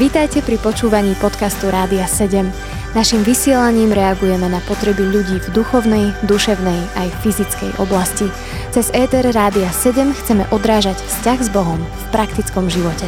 Vítajte pri počúvaní podcastu Rádia 7. Naším vysielaním reagujeme na potreby ľudí v duchovnej, duševnej aj fyzickej oblasti. Cez ETR Rádia 7 chceme odrážať vzťah s Bohom v praktickom živote.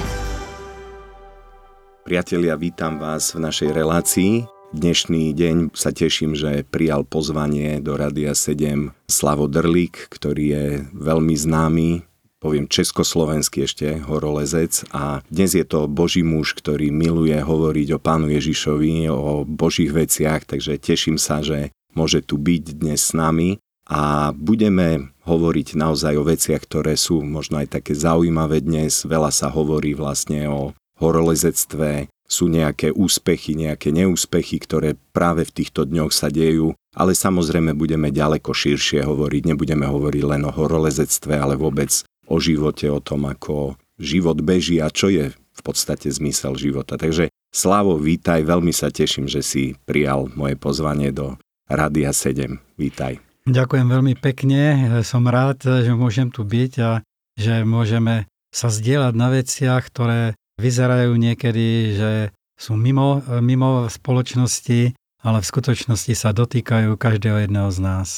Priatelia, vítam vás v našej relácii. Dnešný deň sa teším, že prijal pozvanie do Rádia 7 Slavo Drlík, ktorý je veľmi známy poviem československý ešte horolezec. A dnes je to Boží muž, ktorý miluje hovoriť o Pánu Ježišovi, o Božích veciach, takže teším sa, že môže tu byť dnes s nami. A budeme hovoriť naozaj o veciach, ktoré sú možno aj také zaujímavé dnes. Veľa sa hovorí vlastne o horolezectve, sú nejaké úspechy, nejaké neúspechy, ktoré práve v týchto dňoch sa dejú, ale samozrejme budeme ďaleko širšie hovoriť, nebudeme hovoriť len o horolezectve, ale vôbec o živote, o tom, ako život beží a čo je v podstate zmysel života. Takže Slavo, vítaj, veľmi sa teším, že si prijal moje pozvanie do Rádia 7. Vítaj. Ďakujem veľmi pekne, som rád, že môžem tu byť a že môžeme sa zdieľať na veciach, ktoré vyzerajú niekedy, že sú mimo, mimo spoločnosti, ale v skutočnosti sa dotýkajú každého jedného z nás.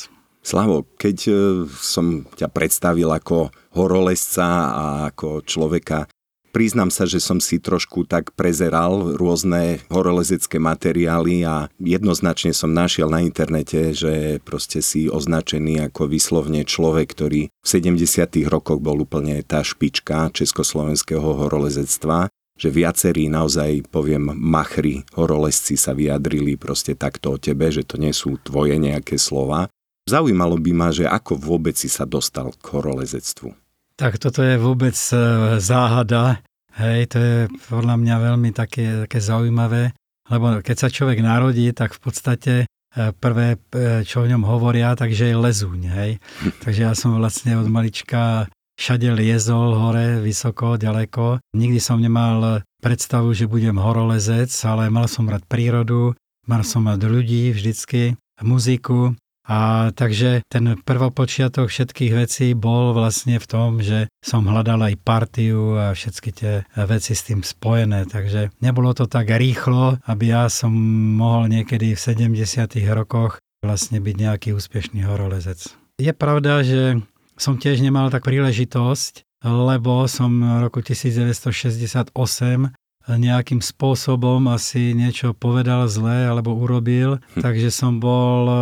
Slavo, keď e, som ťa predstavil ako horolesca a ako človeka, priznám sa, že som si trošku tak prezeral rôzne horolezecké materiály a jednoznačne som našiel na internete, že proste si označený ako vyslovne človek, ktorý v 70. rokoch bol úplne tá špička československého horolezectva že viacerí naozaj, poviem, machri, horolesci sa vyjadrili proste takto o tebe, že to nie sú tvoje nejaké slova. Zaujímalo by ma, že ako vôbec si sa dostal k horolezectvu. Tak toto je vôbec e, záhada. Hej, to je podľa mňa veľmi také, také zaujímavé, lebo keď sa človek narodí, tak v podstate e, prvé, e, čo o ňom hovoria, takže je lezúň. Hej. Takže ja som vlastne od malička všade liezol hore, vysoko, ďaleko. Nikdy som nemal predstavu, že budem horolezec, ale mal som rád prírodu, mal som rád ľudí vždycky, muziku a takže ten prvopočiatok všetkých vecí bol vlastne v tom, že som hľadal aj partiu a všetky tie veci s tým spojené. Takže nebolo to tak rýchlo, aby ja som mohol niekedy v 70. rokoch vlastne byť nejaký úspešný horolezec. Je pravda, že som tiež nemal tak príležitosť, lebo som v roku 1968 nejakým spôsobom asi niečo povedal zlé alebo urobil, hm. takže som bol e,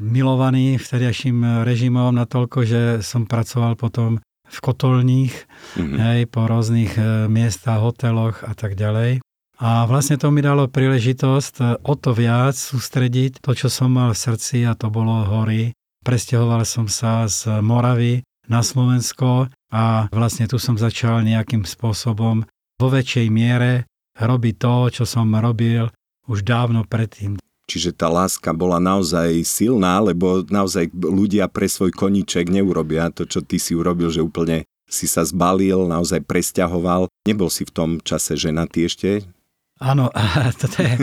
milovaný vtedajším režimom natoľko, že som pracoval potom v kotolních, mm-hmm. hej, po rôznych e, miestach, hoteloch a tak ďalej. A vlastne to mi dalo príležitosť e, o to viac sústrediť to, čo som mal v srdci a to bolo hory. Presťahoval som sa z Moravy na Slovensko a vlastne tu som začal nejakým spôsobom vo väčšej miere robiť to, čo som robil už dávno predtým. Čiže tá láska bola naozaj silná, lebo naozaj ľudia pre svoj koníček neurobia to, čo ty si urobil, že úplne si sa zbalil, naozaj presťahoval. Nebol si v tom čase ženatý ešte? Áno, toto je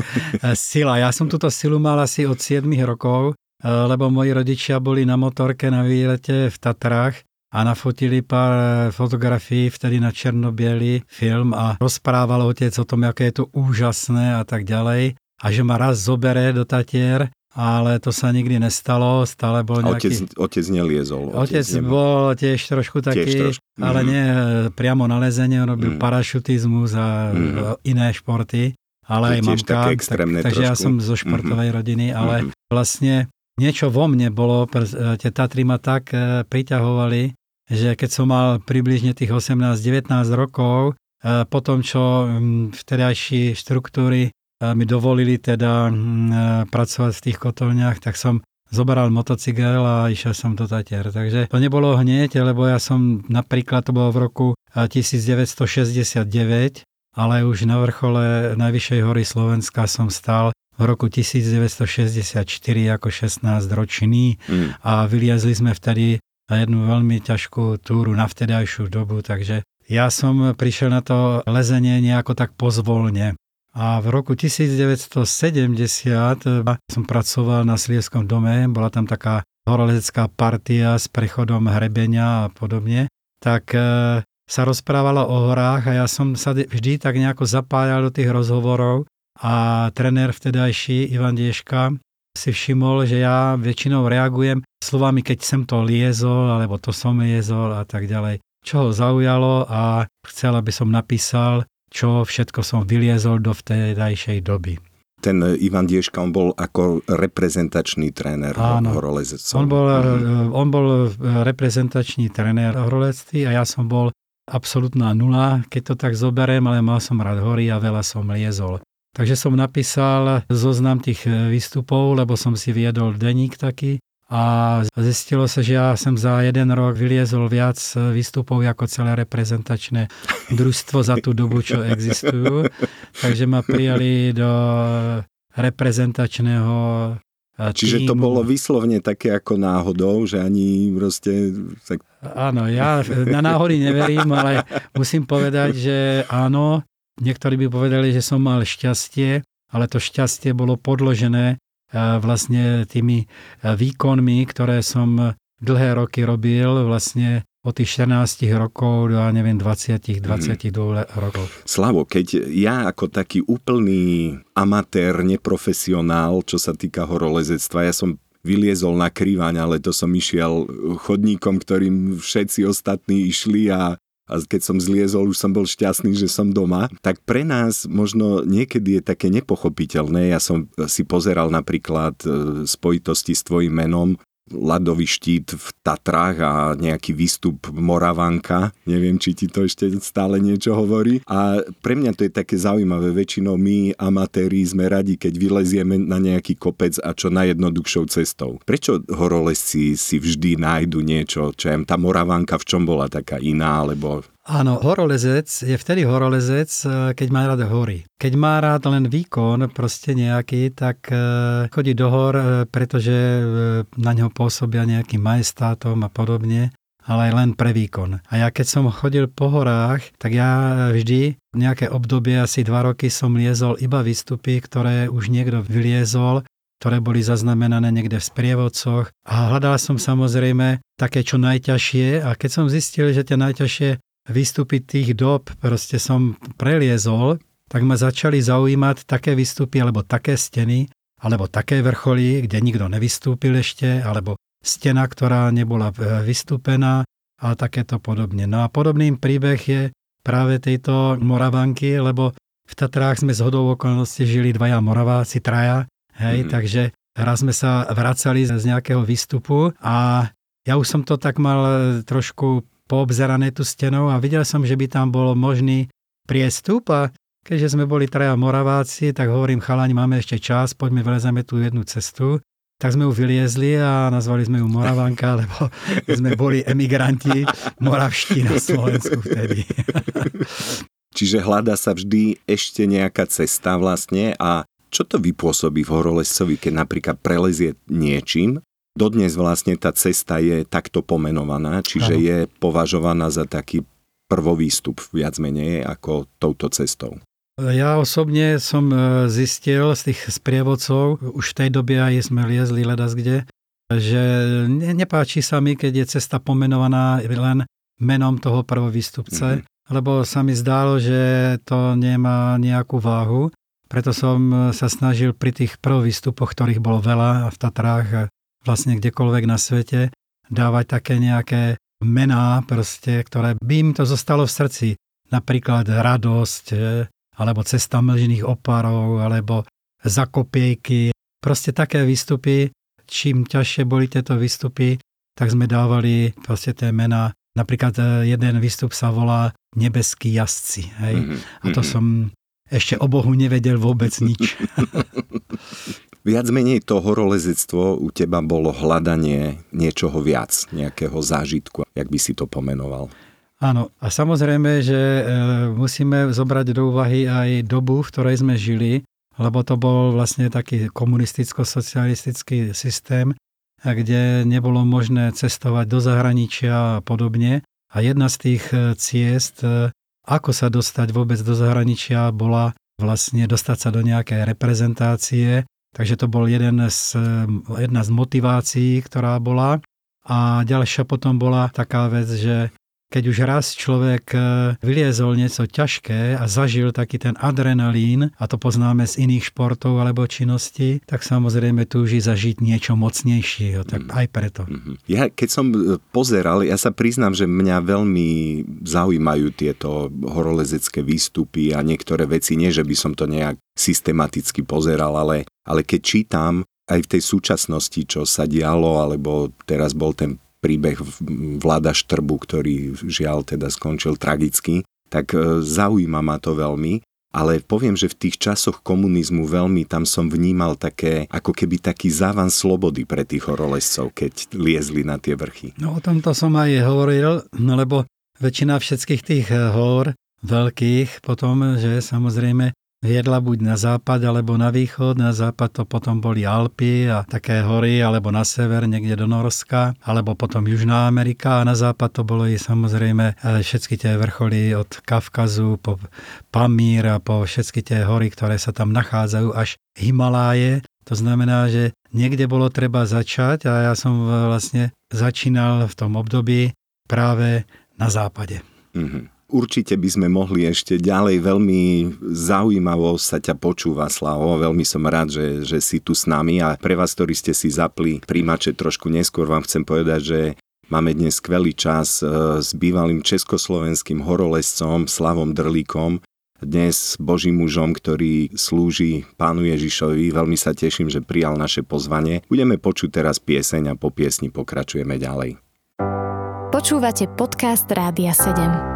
sila. Ja som túto silu mal asi od 7 rokov, lebo moji rodičia boli na motorke na výlete v Tatrách a nafotili pár eh, fotografií, vtedy na černo film a rozprával otec o tom, aké je to úžasné a tak ďalej. A že ma raz zobere do Tatier, ale to sa nikdy nestalo, stále bol nejaký... Otec, otec neliezol. Otec, otec bol tiež trošku taký, tiež trošku. ale mm. nie eh, priamo na lezenie, on robil mm. parašutizmus a mm. iné športy, ale aj mamka. Také extrémne tak, takže ja som zo športovej mm. rodiny, ale mm. vlastne niečo vo mne bolo, tie Tatry ma tak priťahovali, že keď som mal približne tých 18-19 rokov, e, po tom, čo vtedajší štruktúry e, mi dovolili teda e, pracovať v tých kotolniach, tak som zoberal motocykel a išiel som do Tatier. Takže to nebolo hneď, lebo ja som napríklad, to bolo v roku 1969, ale už na vrchole najvyššej hory Slovenska som stal v roku 1964 ako 16 ročný mm. a vyliezli sme vtedy na jednu veľmi ťažkú túru na vtedajšiu dobu, takže ja som prišiel na to lezenie nejako tak pozvolne. A v roku 1970 som pracoval na Slieskom dome, bola tam taká horolezecká partia s prechodom hrebenia a podobne, tak e, sa rozprávalo o horách a ja som sa vždy tak nejako zapájal do tých rozhovorov a trenér vtedajší Ivan Dieška si všimol, že ja väčšinou reagujem slovami, keď som to liezol, alebo to som liezol a tak ďalej. Čo ho zaujalo a chcel, aby som napísal, čo všetko som vyliezol do vtedajšej doby. Ten Ivan Dieška, on bol ako reprezentačný tréner horolezecov. On bol, mhm. on bol reprezentačný tréner horolectví a ja som bol absolútna nula, keď to tak zoberiem, ale mal som rád hory a veľa som liezol. Takže som napísal zoznam tých výstupov, lebo som si viedol deník taký a zistilo sa, že ja som za jeden rok vyliezol viac výstupov ako celé reprezentačné družstvo za tú dobu, čo existujú. Takže ma prijali do reprezentačného e, Čiže to bolo vyslovne také ako náhodou, že ani proste... Tak... Áno, ja na náhody neverím, ale musím povedať, že áno, Niektorí by povedali, že som mal šťastie, ale to šťastie bolo podložené vlastne tými výkonmi, ktoré som dlhé roky robil, vlastne od tých 14 rokov do, ja neviem, 20, 22 mm. rokov. Slavo, keď ja ako taký úplný amatér, neprofesionál, čo sa týka horolezectva, ja som vyliezol na krývaň, ale to som išiel chodníkom, ktorým všetci ostatní išli a a keď som zliezol, už som bol šťastný, že som doma, tak pre nás možno niekedy je také nepochopiteľné. Ja som si pozeral napríklad e, spojitosti s tvojim menom, ľadový štít v Tatrách a nejaký výstup Moravanka. Neviem, či ti to ešte stále niečo hovorí. A pre mňa to je také zaujímavé. Väčšinou my, amatéri, sme radi, keď vylezieme na nejaký kopec a čo najjednoduchšou cestou. Prečo horolezci si vždy nájdu niečo, čo je tá Moravanka v čom bola taká iná, alebo Áno, horolezec je vtedy horolezec, e, keď má rád hory. Keď má rád len výkon, proste nejaký, tak e, chodí do hor, e, pretože na neho pôsobia nejakým majestátom a podobne ale aj len pre výkon. A ja keď som chodil po horách, tak ja vždy nejaké obdobie, asi dva roky som liezol iba výstupy, ktoré už niekto vyliezol, ktoré boli zaznamenané niekde v sprievodcoch a hľadal som samozrejme také čo najťažšie a keď som zistil, že tie najťažšie výstupy tých dob proste som preliezol, tak ma začali zaujímať také výstupy alebo také steny, alebo také vrcholy, kde nikto nevystúpil ešte, alebo stena, ktorá nebola e, vystúpená a takéto podobne. No a podobný príbeh je práve tejto Moravanky, lebo v Tatrách sme z hodou okolností žili dvaja Moraváci, traja, hej, mm. takže raz sme sa vracali z nejakého výstupu a ja už som to tak mal trošku poobzerané tú stenou a videl som, že by tam bol možný priestup a keďže sme boli traja Moraváci, tak hovorím, chalani, máme ešte čas, poďme vylezeme tú jednu cestu. Tak sme ju vyliezli a nazvali sme ju Moravanka, lebo sme boli emigranti moravští na Slovensku vtedy. Čiže hľadá sa vždy ešte nejaká cesta vlastne a čo to vypôsobí v horolescovi, keď napríklad prelezie niečím Dodnes vlastne tá cesta je takto pomenovaná, čiže ano. je považovaná za taký prvovýstup viac menej ako touto cestou. Ja osobne som e, zistil z tých sprievodcov, už v tej dobe aj sme liezli ledas kde, že nepáči sa mi, keď je cesta pomenovaná len menom toho prvovýstupce, mm-hmm. lebo sa mi zdálo, že to nemá nejakú váhu. Preto som sa snažil pri tých prvovýstupoch, ktorých bolo veľa v Tatrách, vlastne kdekoľvek na svete, dávať také nejaké mená, proste, ktoré by im to zostalo v srdci. Napríklad radosť, e, alebo cesta mlžných oparov, alebo zakopiejky. Proste také výstupy, čím ťažšie boli tieto výstupy, tak sme dávali proste tie mená. Napríklad e, jeden výstup sa volá Nebeský jazdci. Hej? Mm-hmm. A to mhm. som ešte o Bohu nevedel vôbec nič. Viac menej to horolezectvo u teba bolo hľadanie niečoho viac, nejakého zážitku, jak by si to pomenoval. Áno, a samozrejme, že e, musíme zobrať do úvahy aj dobu, v ktorej sme žili, lebo to bol vlastne taký komunisticko-socialistický systém, kde nebolo možné cestovať do zahraničia a podobne. A jedna z tých e, ciest, e, ako sa dostať vôbec do zahraničia, bola vlastne dostať sa do nejakej reprezentácie Takže to bol jeden z, jedna z motivácií, ktorá bola. A ďalšia potom bola taká vec, že keď už raz človek e, vyliezol niečo ťažké a zažil taký ten adrenalín, a to poznáme z iných športov alebo činností, tak samozrejme túži zažiť niečo mocnejšieho, tak mm. aj preto. Mm-hmm. Ja keď som e, pozeral, ja sa priznám, že mňa veľmi zaujímajú tieto horolezecké výstupy a niektoré veci, nie že by som to nejak systematicky pozeral, ale, ale keď čítam aj v tej súčasnosti, čo sa dialo, alebo teraz bol ten príbeh vláda Štrbu, ktorý žiaľ teda skončil tragicky, tak e, zaujíma ma to veľmi. Ale poviem, že v tých časoch komunizmu veľmi tam som vnímal také, ako keby taký závan slobody pre tých horolezcov, keď liezli na tie vrchy. No o tomto som aj hovoril, no lebo väčšina všetkých tých hor veľkých potom, že samozrejme viedla buď na západ alebo na východ. Na západ to potom boli Alpy a také hory, alebo na sever niekde do Norska, alebo potom Južná Amerika a na západ to bolo i samozrejme e, všetky tie vrcholy od Kavkazu po Pamír a po všetky tie hory, ktoré sa tam nachádzajú až Himaláje. To znamená, že niekde bolo treba začať a ja som vlastne začínal v tom období práve na západe. Mm-hmm určite by sme mohli ešte ďalej. Veľmi zaujímavo sa ťa počúva, Slavo. Veľmi som rád, že, že si tu s nami a pre vás, ktorí ste si zapli príjimače trošku neskôr, vám chcem povedať, že máme dnes skvelý čas e, s bývalým československým horolezcom Slavom Drlíkom, dnes Božím mužom, ktorý slúži Pánu Ježišovi. Veľmi sa teším, že prijal naše pozvanie. Budeme počuť teraz pieseň a po piesni pokračujeme ďalej. Počúvate podcast Rádia 7.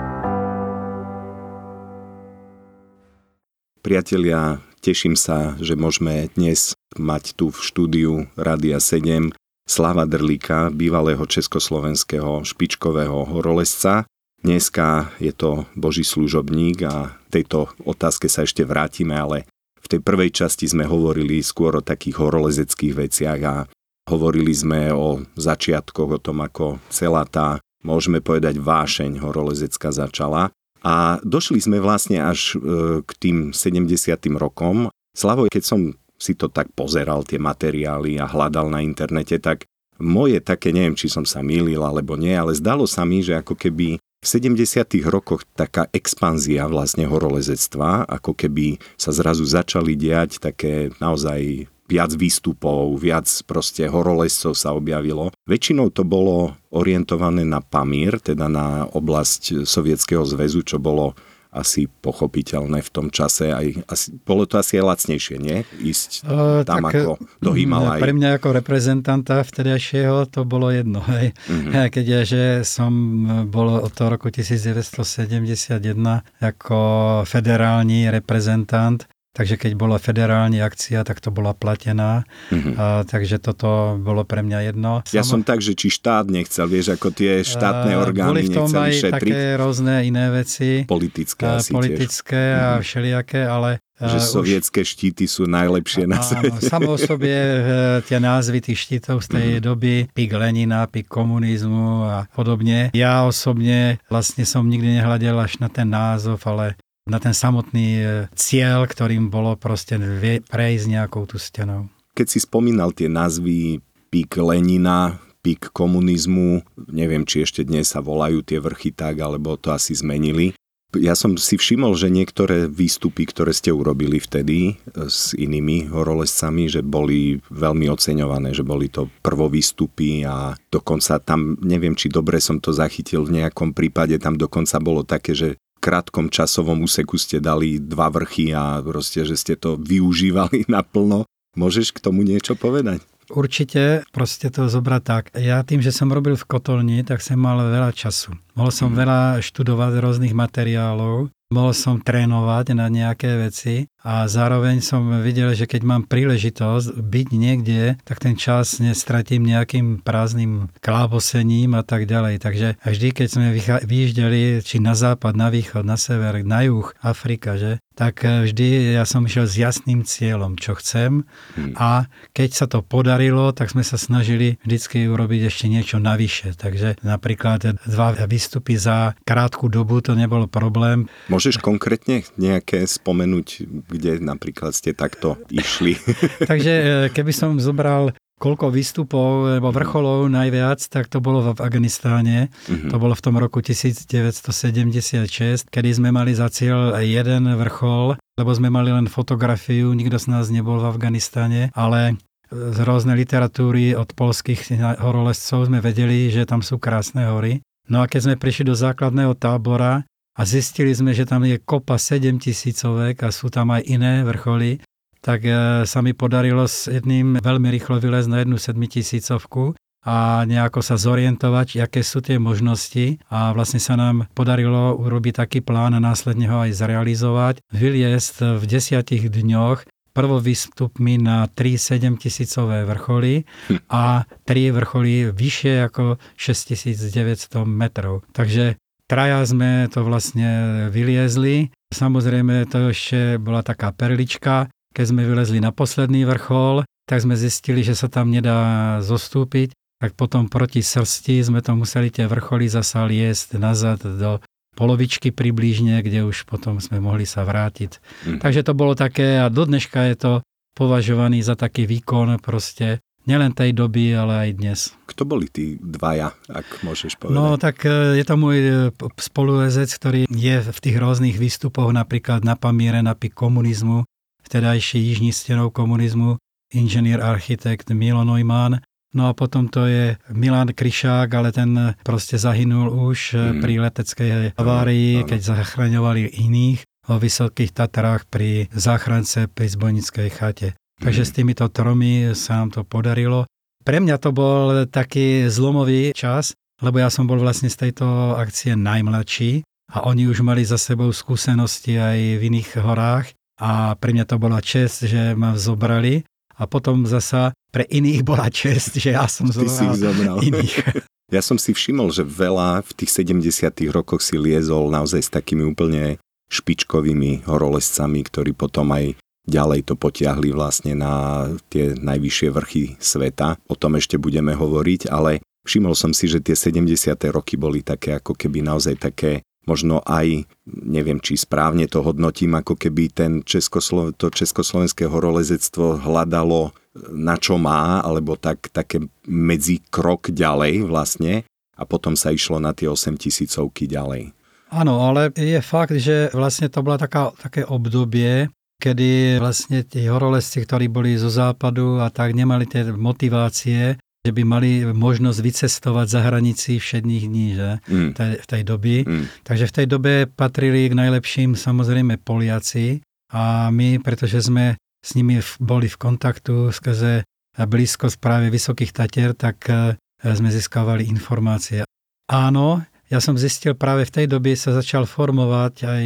Priatelia, teším sa, že môžeme dnes mať tu v štúdiu Rádia 7 Slava Drlíka, bývalého československého špičkového horolezca. Dneska je to Boží služobník a tejto otázke sa ešte vrátime, ale v tej prvej časti sme hovorili skôr o takých horolezeckých veciach a hovorili sme o začiatkoch, o tom, ako celá tá, môžeme povedať, vášeň horolezecka začala. A došli sme vlastne až e, k tým 70. rokom. Slavo, keď som si to tak pozeral, tie materiály a hľadal na internete, tak moje také, neviem, či som sa mýlil alebo nie, ale zdalo sa mi, že ako keby v 70. rokoch taká expanzia vlastne horolezectva, ako keby sa zrazu začali diať také naozaj viac výstupov, viac proste horolescov sa objavilo. Väčšinou to bolo orientované na Pamír, teda na oblasť Sovietskeho zväzu, čo bolo asi pochopiteľné v tom čase. Aj, asi, bolo to asi aj lacnejšie, nie? Ísť uh, tam tak, ako do Himalaj. Pre mňa ako reprezentanta vtedajšieho to bolo jedno. Hej. Mm-hmm. Keď je, že som bol od toho roku 1971 ako federálny reprezentant Takže keď bola federálna akcia, tak to bola platená. Mm-hmm. A, takže toto bolo pre mňa jedno. Ja som tak, že či štát nechcel, vieš, ako tie štátne orgány Boli v tom aj šetriť. také rôzne iné veci. Politické asi Politické tiež. a mm-hmm. všelijaké, ale že sovietské už... štíty sú najlepšie na svete. Samo o sobie tie názvy tých štítov z tej mm. doby, pik Lenina, pik komunizmu a podobne. Ja osobne vlastne som nikdy nehľadel až na ten názov, ale na ten samotný e, cieľ, ktorým bolo proste prejsť nejakou tú stenou. Keď si spomínal tie názvy pík Lenina, pík komunizmu, neviem, či ešte dnes sa volajú tie vrchy tak, alebo to asi zmenili. Ja som si všimol, že niektoré výstupy, ktoré ste urobili vtedy e, s inými horolezcami, že boli veľmi oceňované, že boli to prvovýstupy a dokonca tam, neviem, či dobre som to zachytil v nejakom prípade, tam dokonca bolo také, že krátkom časovom úseku ste dali dva vrchy a proste, že ste to využívali naplno. Môžeš k tomu niečo povedať? Určite proste to zobrať tak. Ja tým, že som robil v kotolni, tak som mal veľa času. Mohol som mm. veľa študovať rôznych materiálov, mohol som trénovať na nejaké veci a zároveň som videl, že keď mám príležitosť byť niekde, tak ten čas nestratím nejakým prázdnym klábosením a tak ďalej. Takže vždy, keď sme vyjíždeli či na západ, na východ, na sever, na juh, Afrika, že, tak vždy ja som išiel s jasným cieľom, čo chcem hmm. a keď sa to podarilo, tak sme sa snažili vždycky urobiť ešte niečo navyše. Takže napríklad dva výstupy za krátku dobu to nebol problém. Môžeš konkrétne nejaké spomenúť, kde napríklad ste takto išli? Takže e, keby som zobral koľko výstupov alebo vrcholov najviac, tak to bolo v Afganistáne. Mm-hmm. To bolo v tom roku 1976, kedy sme mali za cieľ jeden vrchol, lebo sme mali len fotografiu, nikto z nás nebol v Afganistáne, ale z rôznej literatúry od polských horolezcov sme vedeli, že tam sú krásne hory. No a keď sme prišli do základného tábora a zistili sme, že tam je kopa 7 tisícovek a sú tam aj iné vrcholy, tak e, sa mi podarilo s jedným veľmi rýchlo vylezť na jednu sedmitisícovku a nejako sa zorientovať, aké sú tie možnosti a vlastne sa nám podarilo urobiť taký plán a následne ho aj zrealizovať. Vyliezť v desiatich dňoch prvovýstupmi na 3-7 tisícové vrcholy a 3 vrcholy vyššie ako 6900 metrov. Takže traja sme to vlastne vyliezli. Samozrejme to ešte bola taká perlička, keď sme vylezli na posledný vrchol, tak sme zistili, že sa tam nedá zostúpiť, tak potom proti srsti sme to museli tie vrcholy zasa liesť nazad do polovičky približne, kde už potom sme mohli sa vrátiť. Mm. Takže to bolo také a do dneška je to považovaný za taký výkon proste nielen tej doby, ale aj dnes. Kto boli tí dvaja, ak môžeš povedať? No tak e, je to môj e, spoluezec, ktorý je v tých rôznych výstupoch, napríklad na Pamíre, na pik komunizmu, vtedajší jižní stenou komunizmu, inžinier architekt Milo Neumann. No a potom to je Milan Kryšák, ale ten proste zahynul už mm. pri leteckej havárii, keď zachraňovali iných vo Vysokých Tatrách pri záchrance pri zbojnickej chate. Takže mm. s týmito tromi sa nám to podarilo. Pre mňa to bol taký zlomový čas, lebo ja som bol vlastne z tejto akcie najmladší a oni už mali za sebou skúsenosti aj v iných horách a pre mňa to bola čest, že ma zobrali a potom zasa pre iných bola čest, že ja som zobral, zobral. iných. Ja som si všimol, že veľa v tých 70 rokoch si liezol naozaj s takými úplne špičkovými horolezcami, ktorí potom aj ďalej to potiahli vlastne na tie najvyššie vrchy sveta. O tom ešte budeme hovoriť, ale všimol som si, že tie 70. roky boli také ako keby naozaj také možno aj, neviem či správne to hodnotím, ako keby ten Českoslo- to československé horolezectvo hľadalo na čo má, alebo tak, také medzi krok ďalej vlastne a potom sa išlo na tie 8 tisícovky ďalej. Áno, ale je fakt, že vlastne to bola taká, také obdobie, kedy vlastne tí horolezci, ktorí boli zo západu a tak nemali tie motivácie, že by mali možnosť vycestovať za hranici všedných dní že? Mm. Tej, v tej doby. Mm. Takže v tej dobe patrili k najlepším samozrejme Poliaci a my, pretože sme s nimi boli v kontaktu skrze blízkosť práve Vysokých Tatier, tak e, sme získavali informácie. Áno, ja som zistil práve v tej dobe sa začal formovať aj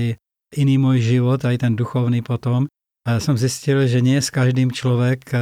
iný môj život, aj ten duchovný potom. A ja som zistil, že nie s každým človek e,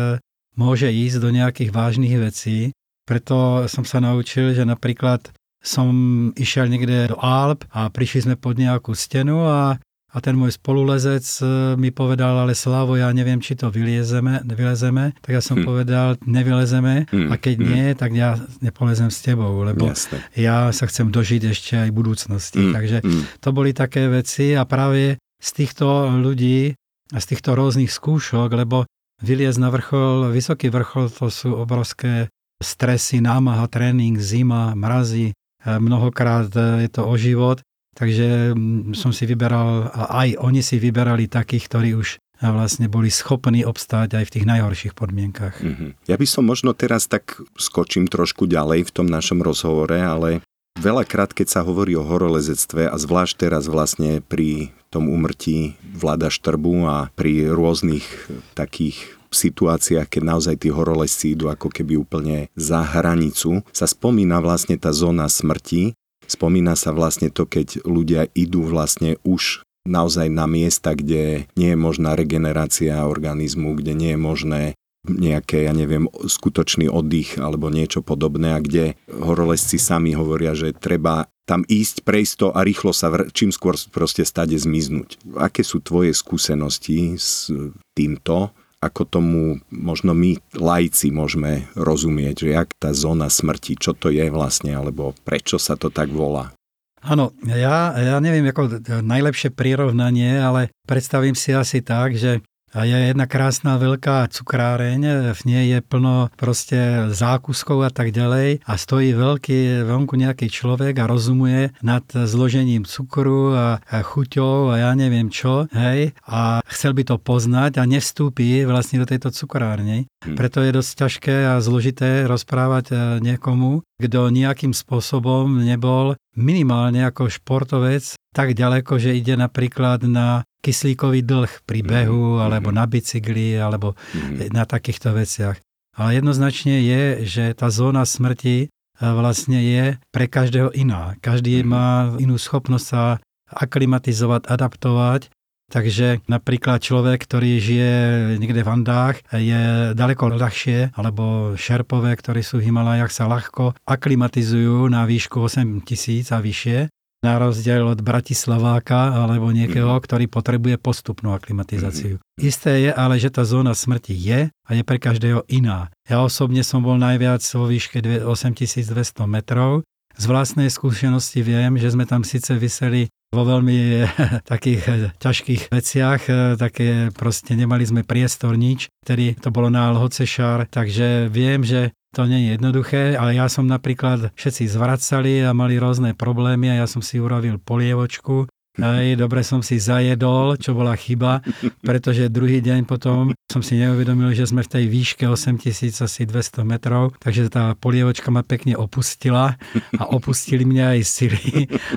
môže ísť do nejakých vážnych vecí. Preto som sa naučil, že napríklad som išiel niekde do Alp a prišli sme pod nejakú stenu a, a ten môj spolulezec e, mi povedal, ale Slavo, ja neviem, či to vyliezeme, vylezeme. Tak ja som hm. povedal, nevylezeme hm. a keď hm. nie, tak ja nepolezem s tebou, lebo Jasne. ja sa chcem dožiť ešte aj budúcnosti. Hm. Takže hm. to boli také veci a práve z týchto ľudí a z týchto rôznych skúšok, lebo Vyliezť na vrchol, vysoký vrchol, to sú obrovské stresy, námaha, tréning, zima, mrazy, e, mnohokrát e, je to o život, takže som si vyberal, a aj oni si vyberali takých, ktorí už e, vlastne boli schopní obstáť aj v tých najhorších podmienkach. Mm-hmm. Ja by som možno teraz tak skočím trošku ďalej v tom našom rozhovore, ale veľakrát, keď sa hovorí o horolezectve a zvlášť teraz vlastne pri tom umrtí vláda Štrbu a pri rôznych takých situáciách, keď naozaj tí horolezci idú ako keby úplne za hranicu, sa spomína vlastne tá zóna smrti, spomína sa vlastne to, keď ľudia idú vlastne už naozaj na miesta, kde nie je možná regenerácia organizmu, kde nie je možné nejaké, ja neviem, skutočný oddych alebo niečo podobné a kde horolezci sami hovoria, že treba tam ísť, prejsť to a rýchlo sa vr- čím skôr proste stade zmiznúť. Aké sú tvoje skúsenosti s týmto? Ako tomu možno my lajci môžeme rozumieť, že jak tá zóna smrti, čo to je vlastne, alebo prečo sa to tak volá? Áno, ja, ja neviem ako najlepšie prirovnanie, ale predstavím si asi tak, že a je jedna krásna veľká cukráreň, v nej je plno proste zákuskov a tak ďalej a stojí veľký, vonku nejaký človek a rozumuje nad zložením cukru a, chuťou a ja neviem čo, hej, a chcel by to poznať a nevstúpi vlastne do tejto cukrárne. Hm. Preto je dosť ťažké a zložité rozprávať e, niekomu, kto nejakým spôsobom nebol minimálne ako športovec tak ďaleko, že ide napríklad na kyslíkový dlh pri mhm. behu, mm-hmm. alebo na bicykli, alebo mm-hmm. na takýchto veciach. Ale jednoznačne je, že tá zóna smrti e, vlastne je pre každého iná. Každý má inú schopnosť sa aklimatizovať, adaptovať. Takže napríklad človek, ktorý žije niekde v Andách, je daleko ľahšie, alebo šerpové, ktorí sú v Himalajach, sa ľahko aklimatizujú na výšku 8000 a vyššie na rozdiel od Bratislaváka alebo niekoho, mm. ktorý potrebuje postupnú aklimatizáciu. Mm. Isté je ale, že tá zóna smrti je a je pre každého iná. Ja osobne som bol najviac vo výške 8200 metrov. Z vlastnej skúsenosti viem, že sme tam síce vyseli vo veľmi takých ťažkých veciach, také proste nemali sme priestor nič, ktorý to bolo na Alhocešar, takže viem, že to nie je jednoduché, ale ja som napríklad, všetci zvracali a mali rôzne problémy a ja som si urobil polievočku aj dobre som si zajedol, čo bola chyba, pretože druhý deň potom som si neuvedomil, že sme v tej výške 8200 metrov, takže tá polievočka ma pekne opustila a opustili mňa aj sily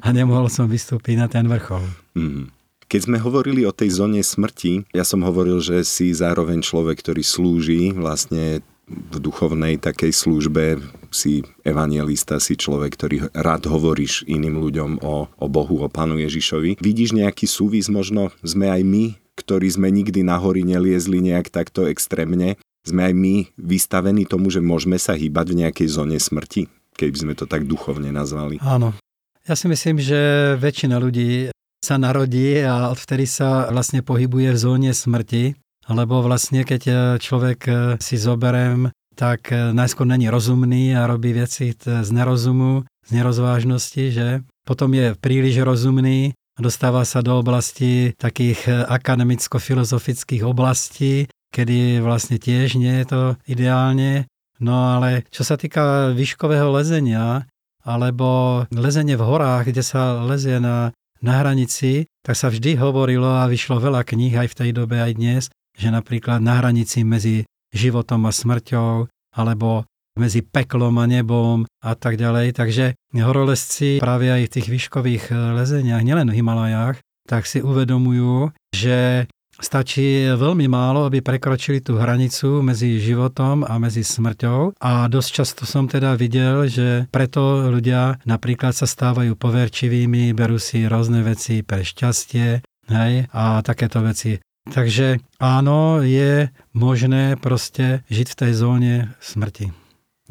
a nemohol som vystúpiť na ten vrchol. Mm. Keď sme hovorili o tej zóne smrti, ja som hovoril, že si zároveň človek, ktorý slúži vlastne v duchovnej takej službe si evangelista, si človek, ktorý rád hovoríš iným ľuďom o, o Bohu, o Pánu Ježišovi. Vidíš nejaký súvis, možno sme aj my, ktorí sme nikdy na hory neliezli nejak takto extrémne, sme aj my vystavení tomu, že môžeme sa hýbať v nejakej zóne smrti, keby sme to tak duchovne nazvali. Áno. Ja si myslím, že väčšina ľudí sa narodí a odvtedy sa vlastne pohybuje v zóne smrti lebo vlastne keď e, človek e, si zoberem, tak e, najskôr není rozumný a robí veci z nerozumu, z nerozvážnosti, že potom je príliš rozumný, dostáva sa do oblasti takých akademicko-filozofických oblastí, kedy vlastne tiež nie je to ideálne. No ale čo sa týka výškového lezenia, alebo lezenie v horách, kde sa lezie na, na hranici, tak sa vždy hovorilo a vyšlo veľa kníh aj v tej dobe, aj dnes, že napríklad na hranici medzi životom a smrťou, alebo medzi peklom a nebom a tak ďalej. Takže horolezci práve aj v tých výškových eh, lezeniach, nielen v Himalajách, tak si uvedomujú, že stačí veľmi málo, aby prekročili tú hranicu medzi životom a medzi smrťou. A dosť často som teda videl, že preto ľudia napríklad sa stávajú poverčivými, berú si rôzne veci pre šťastie, hej, a takéto veci. Takže áno, je možné proste žiť v tej zóne smrti.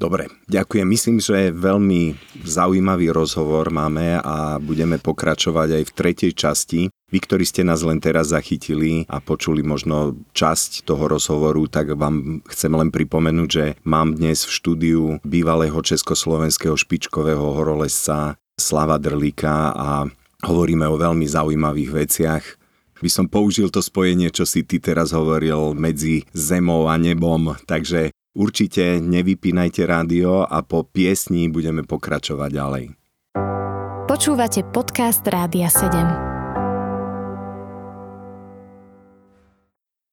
Dobre, ďakujem. Myslím, že veľmi zaujímavý rozhovor máme a budeme pokračovať aj v tretej časti. Vy, ktorí ste nás len teraz zachytili a počuli možno časť toho rozhovoru, tak vám chcem len pripomenúť, že mám dnes v štúdiu bývalého československého špičkového horolezca Slava Drlíka a hovoríme o veľmi zaujímavých veciach by som použil to spojenie, čo si ty teraz hovoril medzi zemou a nebom, takže určite nevypínajte rádio a po piesni budeme pokračovať ďalej. Počúvate podcast Rádia 7.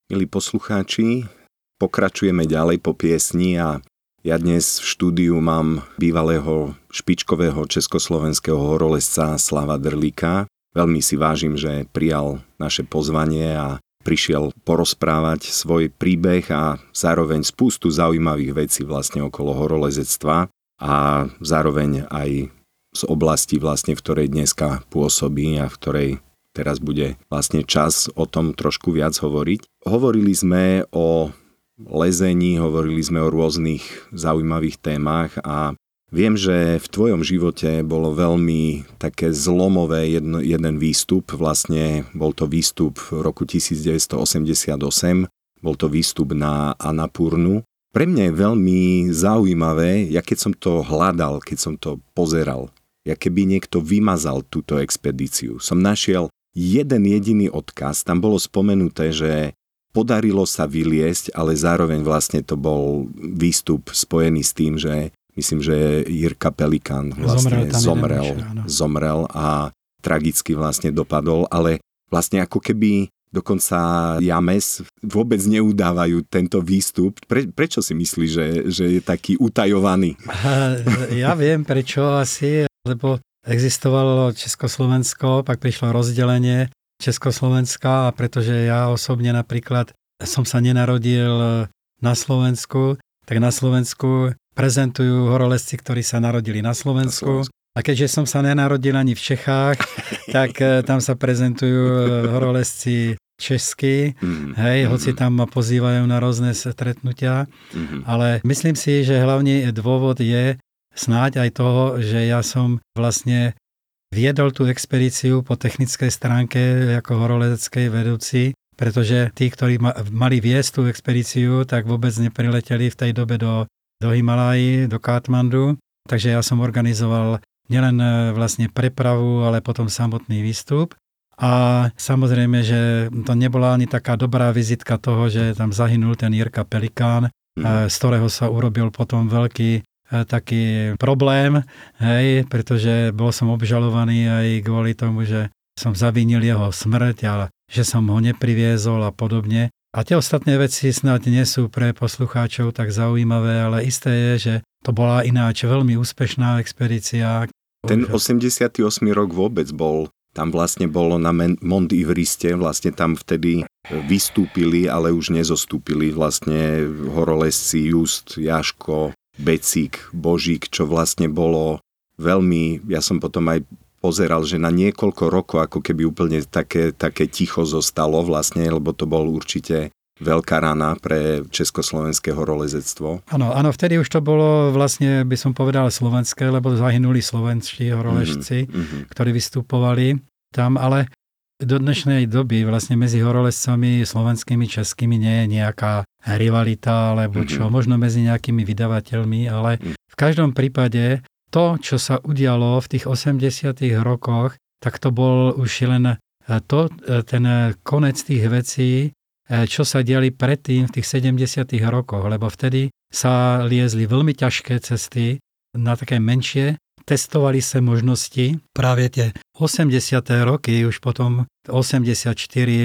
Milí poslucháči, pokračujeme ďalej po piesni a ja dnes v štúdiu mám bývalého špičkového československého horolezca Slava Drlíka, Veľmi si vážim, že prijal naše pozvanie a prišiel porozprávať svoj príbeh a zároveň spustu zaujímavých vecí vlastne okolo horolezectva a zároveň aj z oblasti vlastne, v ktorej dneska pôsobí a v ktorej teraz bude vlastne čas o tom trošku viac hovoriť. Hovorili sme o lezení, hovorili sme o rôznych zaujímavých témach a Viem, že v tvojom živote bolo veľmi také zlomové jedno, jeden výstup, vlastne bol to výstup v roku 1988, bol to výstup na Anapurnu. Pre mňa je veľmi zaujímavé, ja keď som to hľadal, keď som to pozeral, ja keby niekto vymazal túto expedíciu. Som našiel jeden jediný odkaz, tam bolo spomenuté, že podarilo sa vyliesť, ale zároveň vlastne to bol výstup spojený s tým, že myslím, že Jirka Pelikán vlastne zomrel, zomrel, zomrel a tragicky vlastne dopadol, ale vlastne ako keby dokonca James vôbec neudávajú tento výstup. Pre, prečo si myslíš, že, že je taký utajovaný? Ja viem prečo asi, lebo existovalo Československo, pak prišlo rozdelenie Československa a pretože ja osobne napríklad som sa nenarodil na Slovensku, tak na Slovensku prezentujú horolezci, ktorí sa narodili na Slovensku. A keďže som sa nenarodil ani v Čechách, tak eh, tam sa prezentujú eh, horolezci česky, mm. hej, mm. hoci tam ma pozývajú na rôzne stretnutia, mm. ale myslím si, že hlavný dôvod je snáď aj toho, že ja som vlastne viedol tú expedíciu po technickej stránke ako horolezeckej vedúci, pretože tí, ktorí ma, mali viesť tú expedíciu, tak vôbec neprileteli v tej dobe do, do Himalají, do Katmandu, takže ja som organizoval nielen e, vlastne prepravu, ale potom samotný výstup. A samozrejme, že to nebola ani taká dobrá vizitka toho, že tam zahynul ten Jirka Pelikán, mm. z ktorého sa urobil potom veľký e, taký problém, hej, pretože bol som obžalovaný aj kvôli tomu, že som zavinil jeho smrť, ale že som ho nepriviezol a podobne. A tie ostatné veci snad nie sú pre poslucháčov tak zaujímavé, ale isté je, že to bola ináč veľmi úspešná expedícia, ten 88. rok vôbec bol, tam vlastne bolo na Mont Ivriste, vlastne tam vtedy vystúpili, ale už nezostúpili vlastne horolesci Just, Jaško, Becík, Božík, čo vlastne bolo veľmi, ja som potom aj pozeral, že na niekoľko rokov ako keby úplne také, také ticho zostalo vlastne, lebo to bol určite veľká rana pre československé horolezectvo. Áno, áno, vtedy už to bolo vlastne, by som povedal, slovenské, lebo zahynuli slovenskí horoležci, mm-hmm. ktorí vystupovali tam, ale do dnešnej doby vlastne medzi horolezcami slovenskými, českými nie je nejaká rivalita alebo čo, mm-hmm. možno medzi nejakými vydavateľmi, ale mm. v každom prípade to, čo sa udialo v tých 80 rokoch, tak to bol už len to, ten konec tých vecí, E, čo sa diali predtým v tých 70. rokoch, lebo vtedy sa liezli veľmi ťažké cesty na také menšie, testovali sa možnosti. Práve tie 80. roky, už potom 84,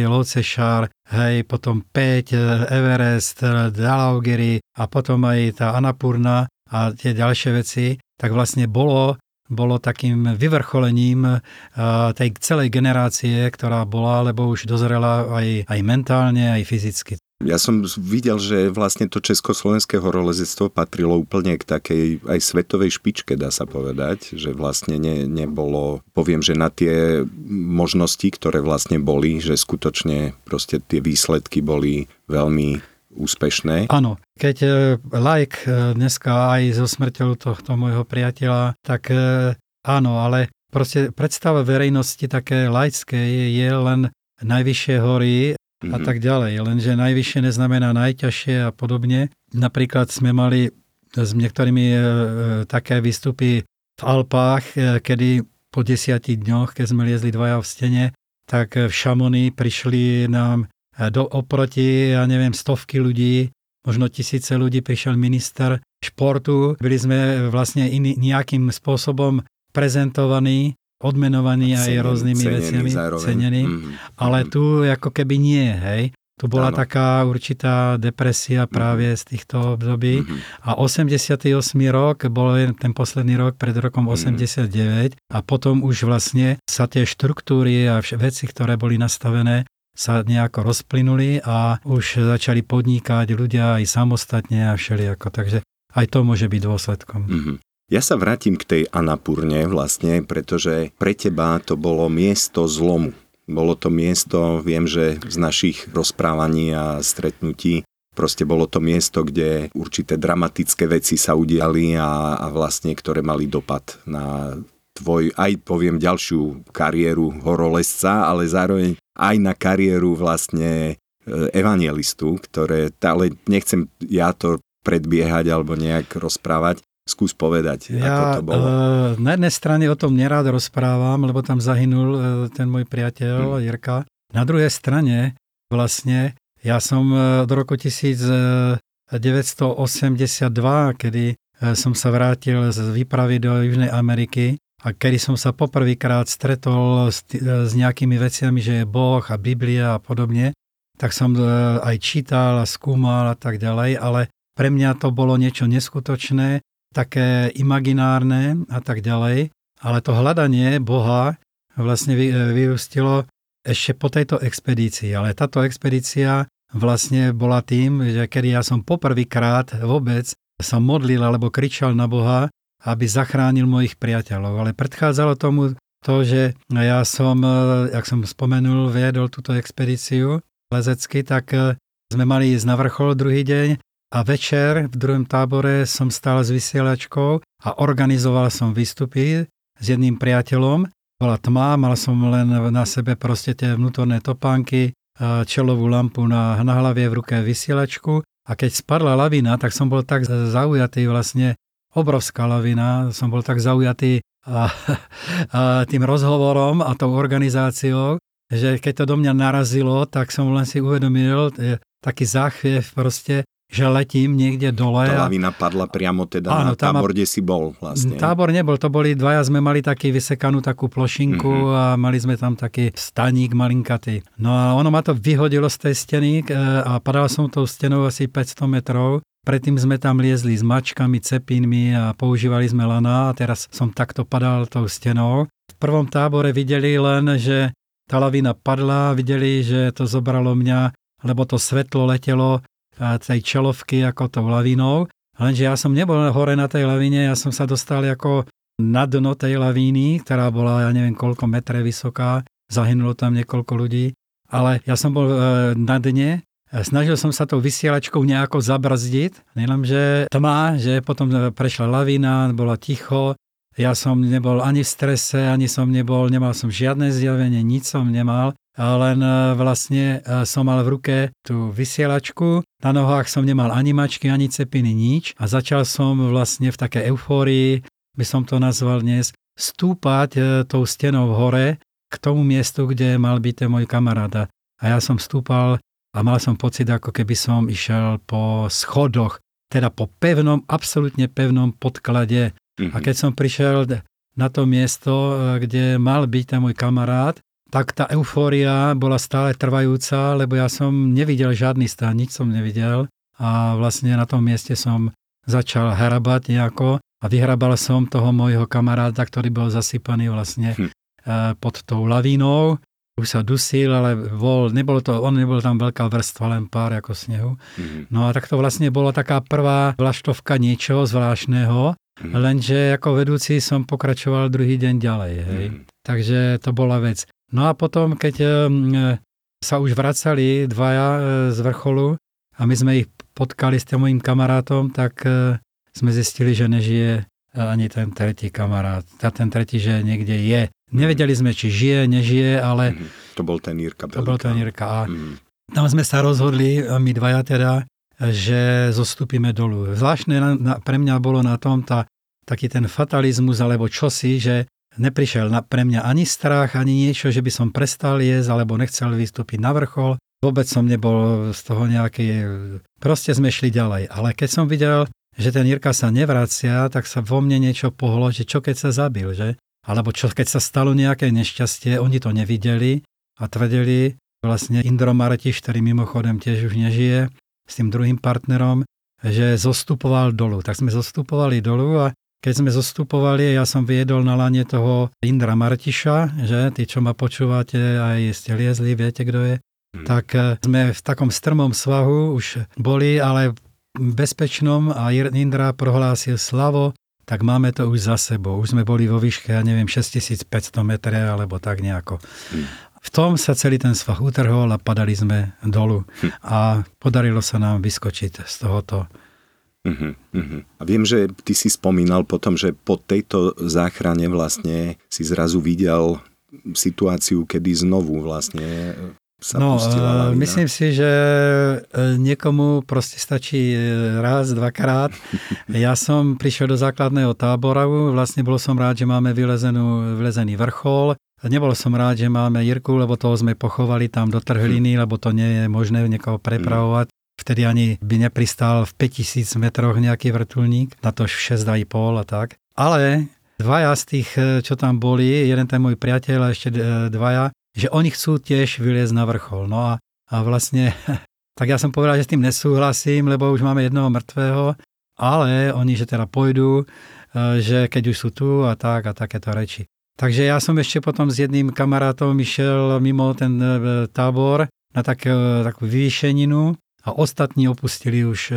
Locešár, hej, potom 5, e, Everest, Dalaugiri a potom aj tá Anapurna a tie ďalšie veci, tak vlastne bolo bolo takým vyvrcholením tej celej generácie, ktorá bola, lebo už dozrela aj, aj mentálne, aj fyzicky. Ja som videl, že vlastne to československé horolezectvo patrilo úplne k takej aj svetovej špičke, dá sa povedať, že vlastne ne, nebolo, poviem, že na tie možnosti, ktoré vlastne boli, že skutočne proste tie výsledky boli veľmi úspešné. Áno, keď e, like e, dneska aj so smrťou tohto môjho priateľa, tak e, áno, ale proste predstava verejnosti také laické je len najvyššie hory a mm-hmm. tak ďalej. Lenže najvyššie neznamená najťažšie a podobne. Napríklad sme mali s niektorými e, také výstupy v Alpách, e, kedy po desiatich dňoch, keď sme liezli dvaja v stene, tak v Šamony prišli nám do, oproti, ja neviem, stovky ľudí, možno tisíce ľudí prišiel minister športu. Byli sme vlastne iný, nejakým spôsobom prezentovaní, odmenovaní aj rôznymi veciami, cenení. Mm-hmm. Ale tu ako keby nie, hej. Tu bola ano. taká určitá depresia práve mm-hmm. z týchto období. Mm-hmm. A 88. rok bol ten posledný rok pred rokom mm-hmm. 89 a potom už vlastne sa tie štruktúry a veci, ktoré boli nastavené, sa nejako rozplynuli a už začali podnikať ľudia aj samostatne a všelijako. Takže aj to môže byť dôsledkom. Mm-hmm. Ja sa vrátim k tej Anapurne vlastne, pretože pre teba to bolo miesto zlomu. Bolo to miesto, viem, že z našich rozprávaní a stretnutí, proste bolo to miesto, kde určité dramatické veci sa udiali a, a vlastne, ktoré mali dopad na tvoj, aj poviem, ďalšiu kariéru horolesca, ale zároveň aj na kariéru vlastne e, evangelistu, ktoré, ale nechcem ja to predbiehať alebo nejak rozprávať. Skús povedať, ja, ako to bolo. E, na jednej strane o tom nerád rozprávam, lebo tam zahynul e, ten môj priateľ hmm. Jirka. Na druhej strane vlastne Ja som do roku 1982, kedy som sa vrátil z výpravy do Južnej Ameriky a kedy som sa poprvýkrát stretol s, s nejakými veciami, že je Boh a Biblia a podobne, tak som aj čítal a skúmal a tak ďalej, ale pre mňa to bolo niečo neskutočné, také imaginárne a tak ďalej. Ale to hľadanie Boha vlastne vyústilo ešte po tejto expedícii. Ale táto expedícia vlastne bola tým, že kedy ja som poprvýkrát vôbec sa modlil alebo kričal na Boha, aby zachránil mojich priateľov. Ale predchádzalo tomu to, že ja som, jak som spomenul, viedol túto expedíciu lezecky, tak sme mali ísť na vrchol druhý deň a večer v druhom tábore som stál s vysielačkou a organizoval som výstupy s jedným priateľom. Bola tma, mal som len na sebe proste tie vnútorné topánky, čelovú lampu na, na hlavie v ruke vysielačku a keď spadla lavina, tak som bol tak zaujatý vlastne, obrovská lavina, som bol tak zaujatý a, a tým rozhovorom a tou organizáciou, že keď to do mňa narazilo, tak som len si uvedomil taký záchviev proste, že letím niekde dole. Tá lavina padla priamo teda áno, na tábor, kde si bol vlastne. Tábor nebol, to boli dvaja, sme mali taký vysekanú takú plošinku mm-hmm. a mali sme tam taký staník malinkatý. No a ono ma to vyhodilo z tej steny e, a padal som tou stenou asi 500 metrov. Predtým sme tam liezli s mačkami, cepínmi a používali sme lana a teraz som takto padal tou stenou. V prvom tábore videli len, že tá lavina padla, videli, že to zobralo mňa, lebo to svetlo letelo tej čelovky ako tou lavinou. Lenže ja som nebol hore na tej lavine, ja som sa dostal ako na dno tej lavíny, ktorá bola, ja neviem koľko metre vysoká, zahynulo tam niekoľko ľudí, ale ja som bol e, na dne, snažil som sa tou vysielačkou nejako zabrzdiť, že tma, že potom prešla lavína, bola ticho, ja som nebol ani v strese, ani som nebol, nemal som žiadne zjavenie, nič som nemal. Len e, vlastne e, som mal v ruke tú vysielačku, na nohách som nemal ani mačky, ani cepiny, nič. A začal som vlastne v takej eufórii, by som to nazval dnes, stúpať e, tou stenou hore k tomu miestu, kde mal byť ten môj kamarát. A ja som stúpal a mal som pocit, ako keby som išiel po schodoch, teda po pevnom, absolútne pevnom podklade. Mm-hmm. A mhm. keď som prišiel na to miesto, kde mal byť ten môj kamarát, tak tá eufória bola stále trvajúca, lebo ja som nevidel žiadny stan, nič som nevidel a vlastne na tom mieste som začal hrabať nejako a vyhrabal som toho môjho kamaráta, ktorý bol zasypaný vlastne hm. pod tou lavínou. Už sa dusil, ale bol, nebolo to, on nebol tam veľká vrstva, len pár ako snehu. Hm. No a tak to vlastne bola taká prvá vlaštovka niečoho zvláštneho, hm. lenže ako vedúci som pokračoval druhý deň ďalej. Hej. Hm. Takže to bola vec. No a potom, keď e, sa už vracali dvaja e, z vrcholu a my sme ich potkali s tým mojim kamarátom, tak e, sme zistili, že nežije ani ten tretí kamarát. A ten tretí, že niekde je. Nevedeli sme, či žije, nežije, ale... Mm-hmm. To bol ten Jirka Belika. To bol ten Jirka. A mm-hmm. tam sme sa rozhodli, my dvaja teda, že zostúpime dolu. Zvláštne na, na, pre mňa bolo na tom tá, taký ten fatalizmus alebo čosi, že Neprišiel na, pre mňa ani strach, ani niečo, že by som prestal jesť alebo nechcel vystúpiť na vrchol. Vôbec som nebol z toho nejaký... Proste sme šli ďalej. Ale keď som videl, že ten Jirka sa nevracia, tak sa vo mne niečo pohlo, že čo keď sa zabil, že? Alebo čo keď sa stalo nejaké nešťastie, oni to nevideli a tvrdili, vlastne Indro Martiš, ktorý mimochodem tiež už nežije, s tým druhým partnerom, že zostupoval dolu. Tak sme zostupovali dolu a keď sme zostupovali, ja som viedol na lane toho Indra Martiša, že tí, čo ma počúvate, aj ste liezli, viete, kto je, hmm. tak eh, sme v takom strmom svahu už boli, ale bezpečnom a Indra prohlásil Slavo, tak máme to už za sebou. Už sme boli vo výške, ja neviem, 6500 metre alebo tak nejako. Hmm. V tom sa celý ten svah utrhol a padali sme dolu. Hm. A podarilo sa nám vyskočiť z tohoto Uh-huh, uh-huh. A viem, že ty si spomínal potom, že po tejto záchrane vlastne si zrazu videl situáciu, kedy znovu vlastne sa no, pustila lavina. Myslím si, že e, niekomu proste stačí e, raz, dvakrát. Ja som prišiel do základného tábora, vlastne bol som rád, že máme vylezenú, vylezený vrchol, nebol som rád, že máme Jirku, lebo toho sme pochovali tam do Trhliny, hm. lebo to nie je možné niekoho prepravovať. Vtedy ani by nepristal v 5000 metroch nejaký vrtulník, na to 6,5 a tak. Ale dvaja z tých, čo tam boli, jeden ten môj priateľ a ešte dvaja, že oni chcú tiež vyliezť na vrchol. No a, a vlastne, tak ja som povedal, že s tým nesúhlasím, lebo už máme jednoho mŕtvého, ale oni, že teda pôjdu, e, že keď už sú tu a tak a takéto reči. Takže ja som ešte potom s jedným kamarátom išiel mimo ten tábor na tak, takú vyvýšeninu a ostatní opustili už e,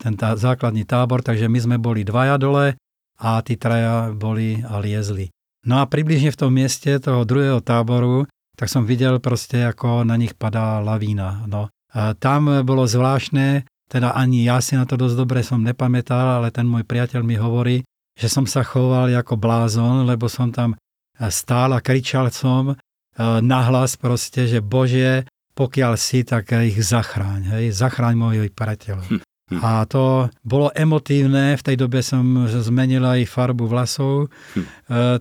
ten tá, základný tábor, takže my sme boli dvaja dole a tí traja boli a liezli. No a približne v tom mieste toho druhého táboru, tak som videl proste, ako na nich padá lavína. No. A tam bolo zvláštne, teda ani ja si na to dosť dobre som nepamätal, ale ten môj priateľ mi hovorí, že som sa choval ako blázon, lebo som tam stál a kričal som e, nahlas proste, že Bože, pokiaľ si, tak ich zachráň, hej, zachráň mojich priateľov. Hm, hm. A to bolo emotívne, v tej dobe som zmenil aj farbu vlasov, hm. e,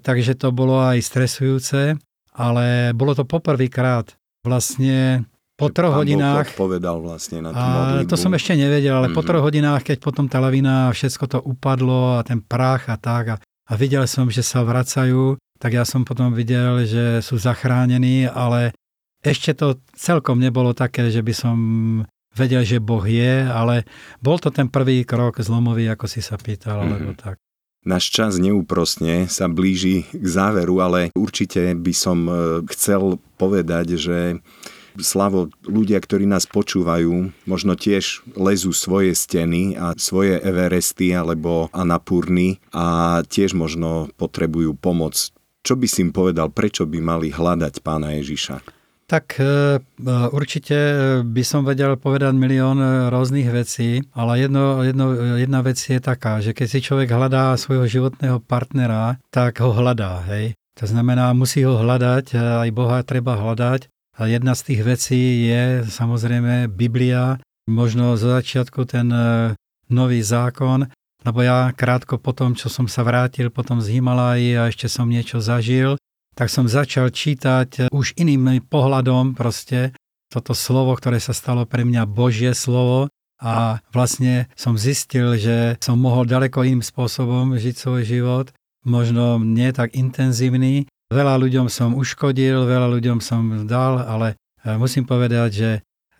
takže to bolo aj stresujúce, ale bolo to poprvýkrát vlastne po troch hodinách... povedal vlastne na tú a To som ešte nevedel, ale mm-hmm. po mhm. troch hodinách, keď potom tá lavina, všetko to upadlo a ten prach a tak a, a videl som, že sa vracajú, tak ja som potom videl, že sú zachránení, ale ešte to celkom nebolo také, že by som vedel, že Boh je, ale bol to ten prvý krok zlomový, ako si sa pýtal, mm-hmm. alebo tak. Náš čas neúprosne sa blíži k záveru, ale určite by som e, chcel povedať, že Slavo, ľudia, ktorí nás počúvajú, možno tiež lezú svoje steny a svoje Everesty alebo Anapurny a tiež možno potrebujú pomoc. Čo by si im povedal, prečo by mali hľadať pána Ježiša? Tak e, e, určite by som vedel povedať milión rôznych vecí, ale jedno, jedno, jedna vec je taká, že keď si človek hľadá svojho životného partnera, tak ho hľadá. Hej? To znamená, musí ho hľadať, e, aj Boha treba hľadať. A jedna z tých vecí je samozrejme Biblia, možno zo začiatku ten nový zákon, lebo ja krátko po tom, čo som sa vrátil potom z Himalají a ešte som niečo zažil, tak som začal čítať eh, už iným pohľadom proste toto slovo, ktoré sa stalo pre mňa Božie slovo a vlastne som zistil, že som mohol ďaleko iným spôsobom žiť svoj život, možno nie tak intenzívny. Veľa ľuďom som uškodil, veľa ľuďom som dal, ale eh, musím povedať, že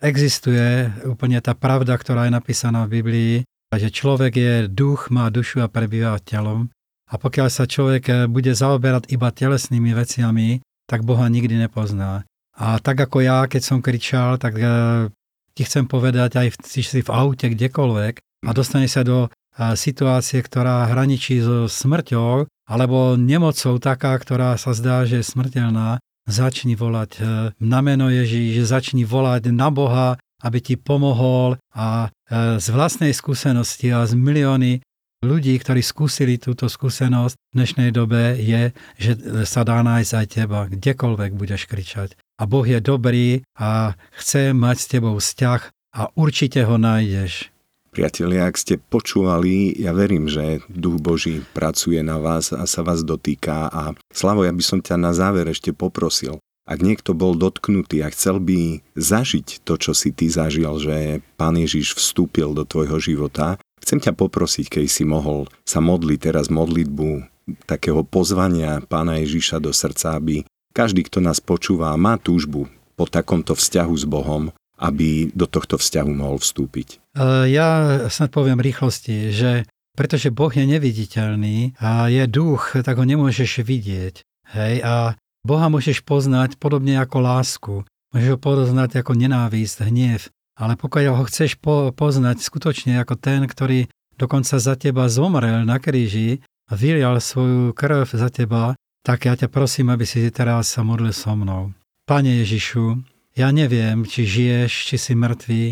existuje úplne tá pravda, ktorá je napísaná v Biblii, že človek je duch, má dušu a prebýva telom a pokiaľ sa človek eh, bude zaoberať iba telesnými veciami, tak Boha nikdy nepozná. A tak ako ja, keď som kričal, tak eh, ti chcem povedať aj si v aute kdekoľvek a dostane sa do eh, situácie, ktorá hraničí so smrťou alebo nemocou taká, ktorá sa zdá, že je smrteľná, začni volať na meno Ježíš, začni volať na Boha, aby ti pomohol a z vlastnej skúsenosti a z milióny ľudí, ktorí skúsili túto skúsenosť v dnešnej dobe, je, že sa dá nájsť aj teba, kdekoľvek budeš kričať. A Boh je dobrý a chce mať s tebou vzťah a určite ho nájdeš. Priatelia, ak ste počúvali, ja verím, že Duch Boží pracuje na vás a sa vás dotýka. A Slavo, ja by som ťa na záver ešte poprosil. Ak niekto bol dotknutý a chcel by zažiť to, čo si ty zažil, že Pán Ježiš vstúpil do tvojho života, Chcem ťa poprosiť, keď si mohol sa modliť teraz modlitbu takého pozvania Pána Ježiša do srdca, aby každý, kto nás počúva, má túžbu po takomto vzťahu s Bohom, aby do tohto vzťahu mohol vstúpiť. E, ja snad poviem rýchlosti, že pretože Boh je neviditeľný a je duch, tak ho nemôžeš vidieť. Hej, a Boha môžeš poznať podobne ako lásku. Môžeš ho poznať ako nenávisť, hnev, ale pokiaľ ho chceš po, poznať skutočne ako ten, ktorý dokonca za teba zomrel na kríži a vylial svoju krv za teba, tak ja ťa prosím, aby si teraz sa modlil so mnou. Pane Ježišu, ja neviem, či žiješ, či si mŕtvý,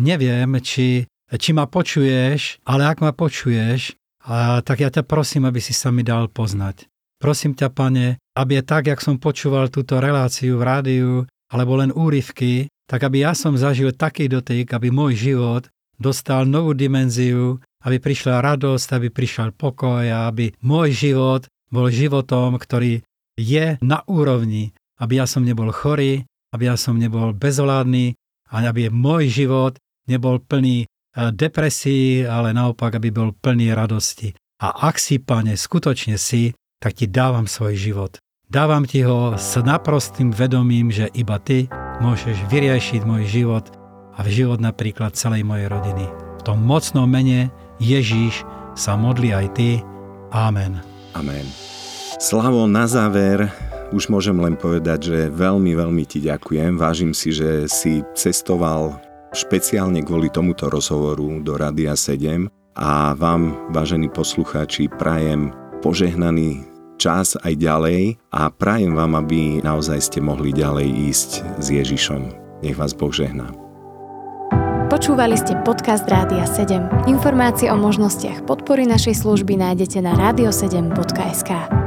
neviem, či, či ma počuješ, ale ak ma počuješ, a, tak ja ťa prosím, aby si sa mi dal poznať. Prosím ťa, pane, aby je tak, jak som počúval túto reláciu v rádiu, alebo len úryvky, tak aby ja som zažil taký dotyk, aby môj život dostal novú dimenziu, aby prišla radosť, aby prišiel pokoj a aby môj život bol životom, ktorý je na úrovni, aby ja som nebol chorý, aby ja som nebol bezvládny a aby môj život nebol plný e, depresí, ale naopak, aby bol plný radosti. A ak si, pane, skutočne si, tak ti dávam svoj život. Dávam ti ho s naprostým vedomím, že iba ty môžeš vyriešiť môj život a v život napríklad celej mojej rodiny. V tom mocnom mene Ježíš sa modli aj ty. Amen. Amen. Slavo, na záver už môžem len povedať, že veľmi, veľmi ti ďakujem. Vážim si, že si cestoval špeciálne kvôli tomuto rozhovoru do Radia 7 a vám, vážení poslucháči, prajem požehnaný čas aj ďalej a prajem vám, aby naozaj ste mohli ďalej ísť s Ježišom. Nech vás Boh žehná. Počúvali ste podcast Rádia 7. Informácie o možnostiach podpory našej služby nájdete na radio7.sk.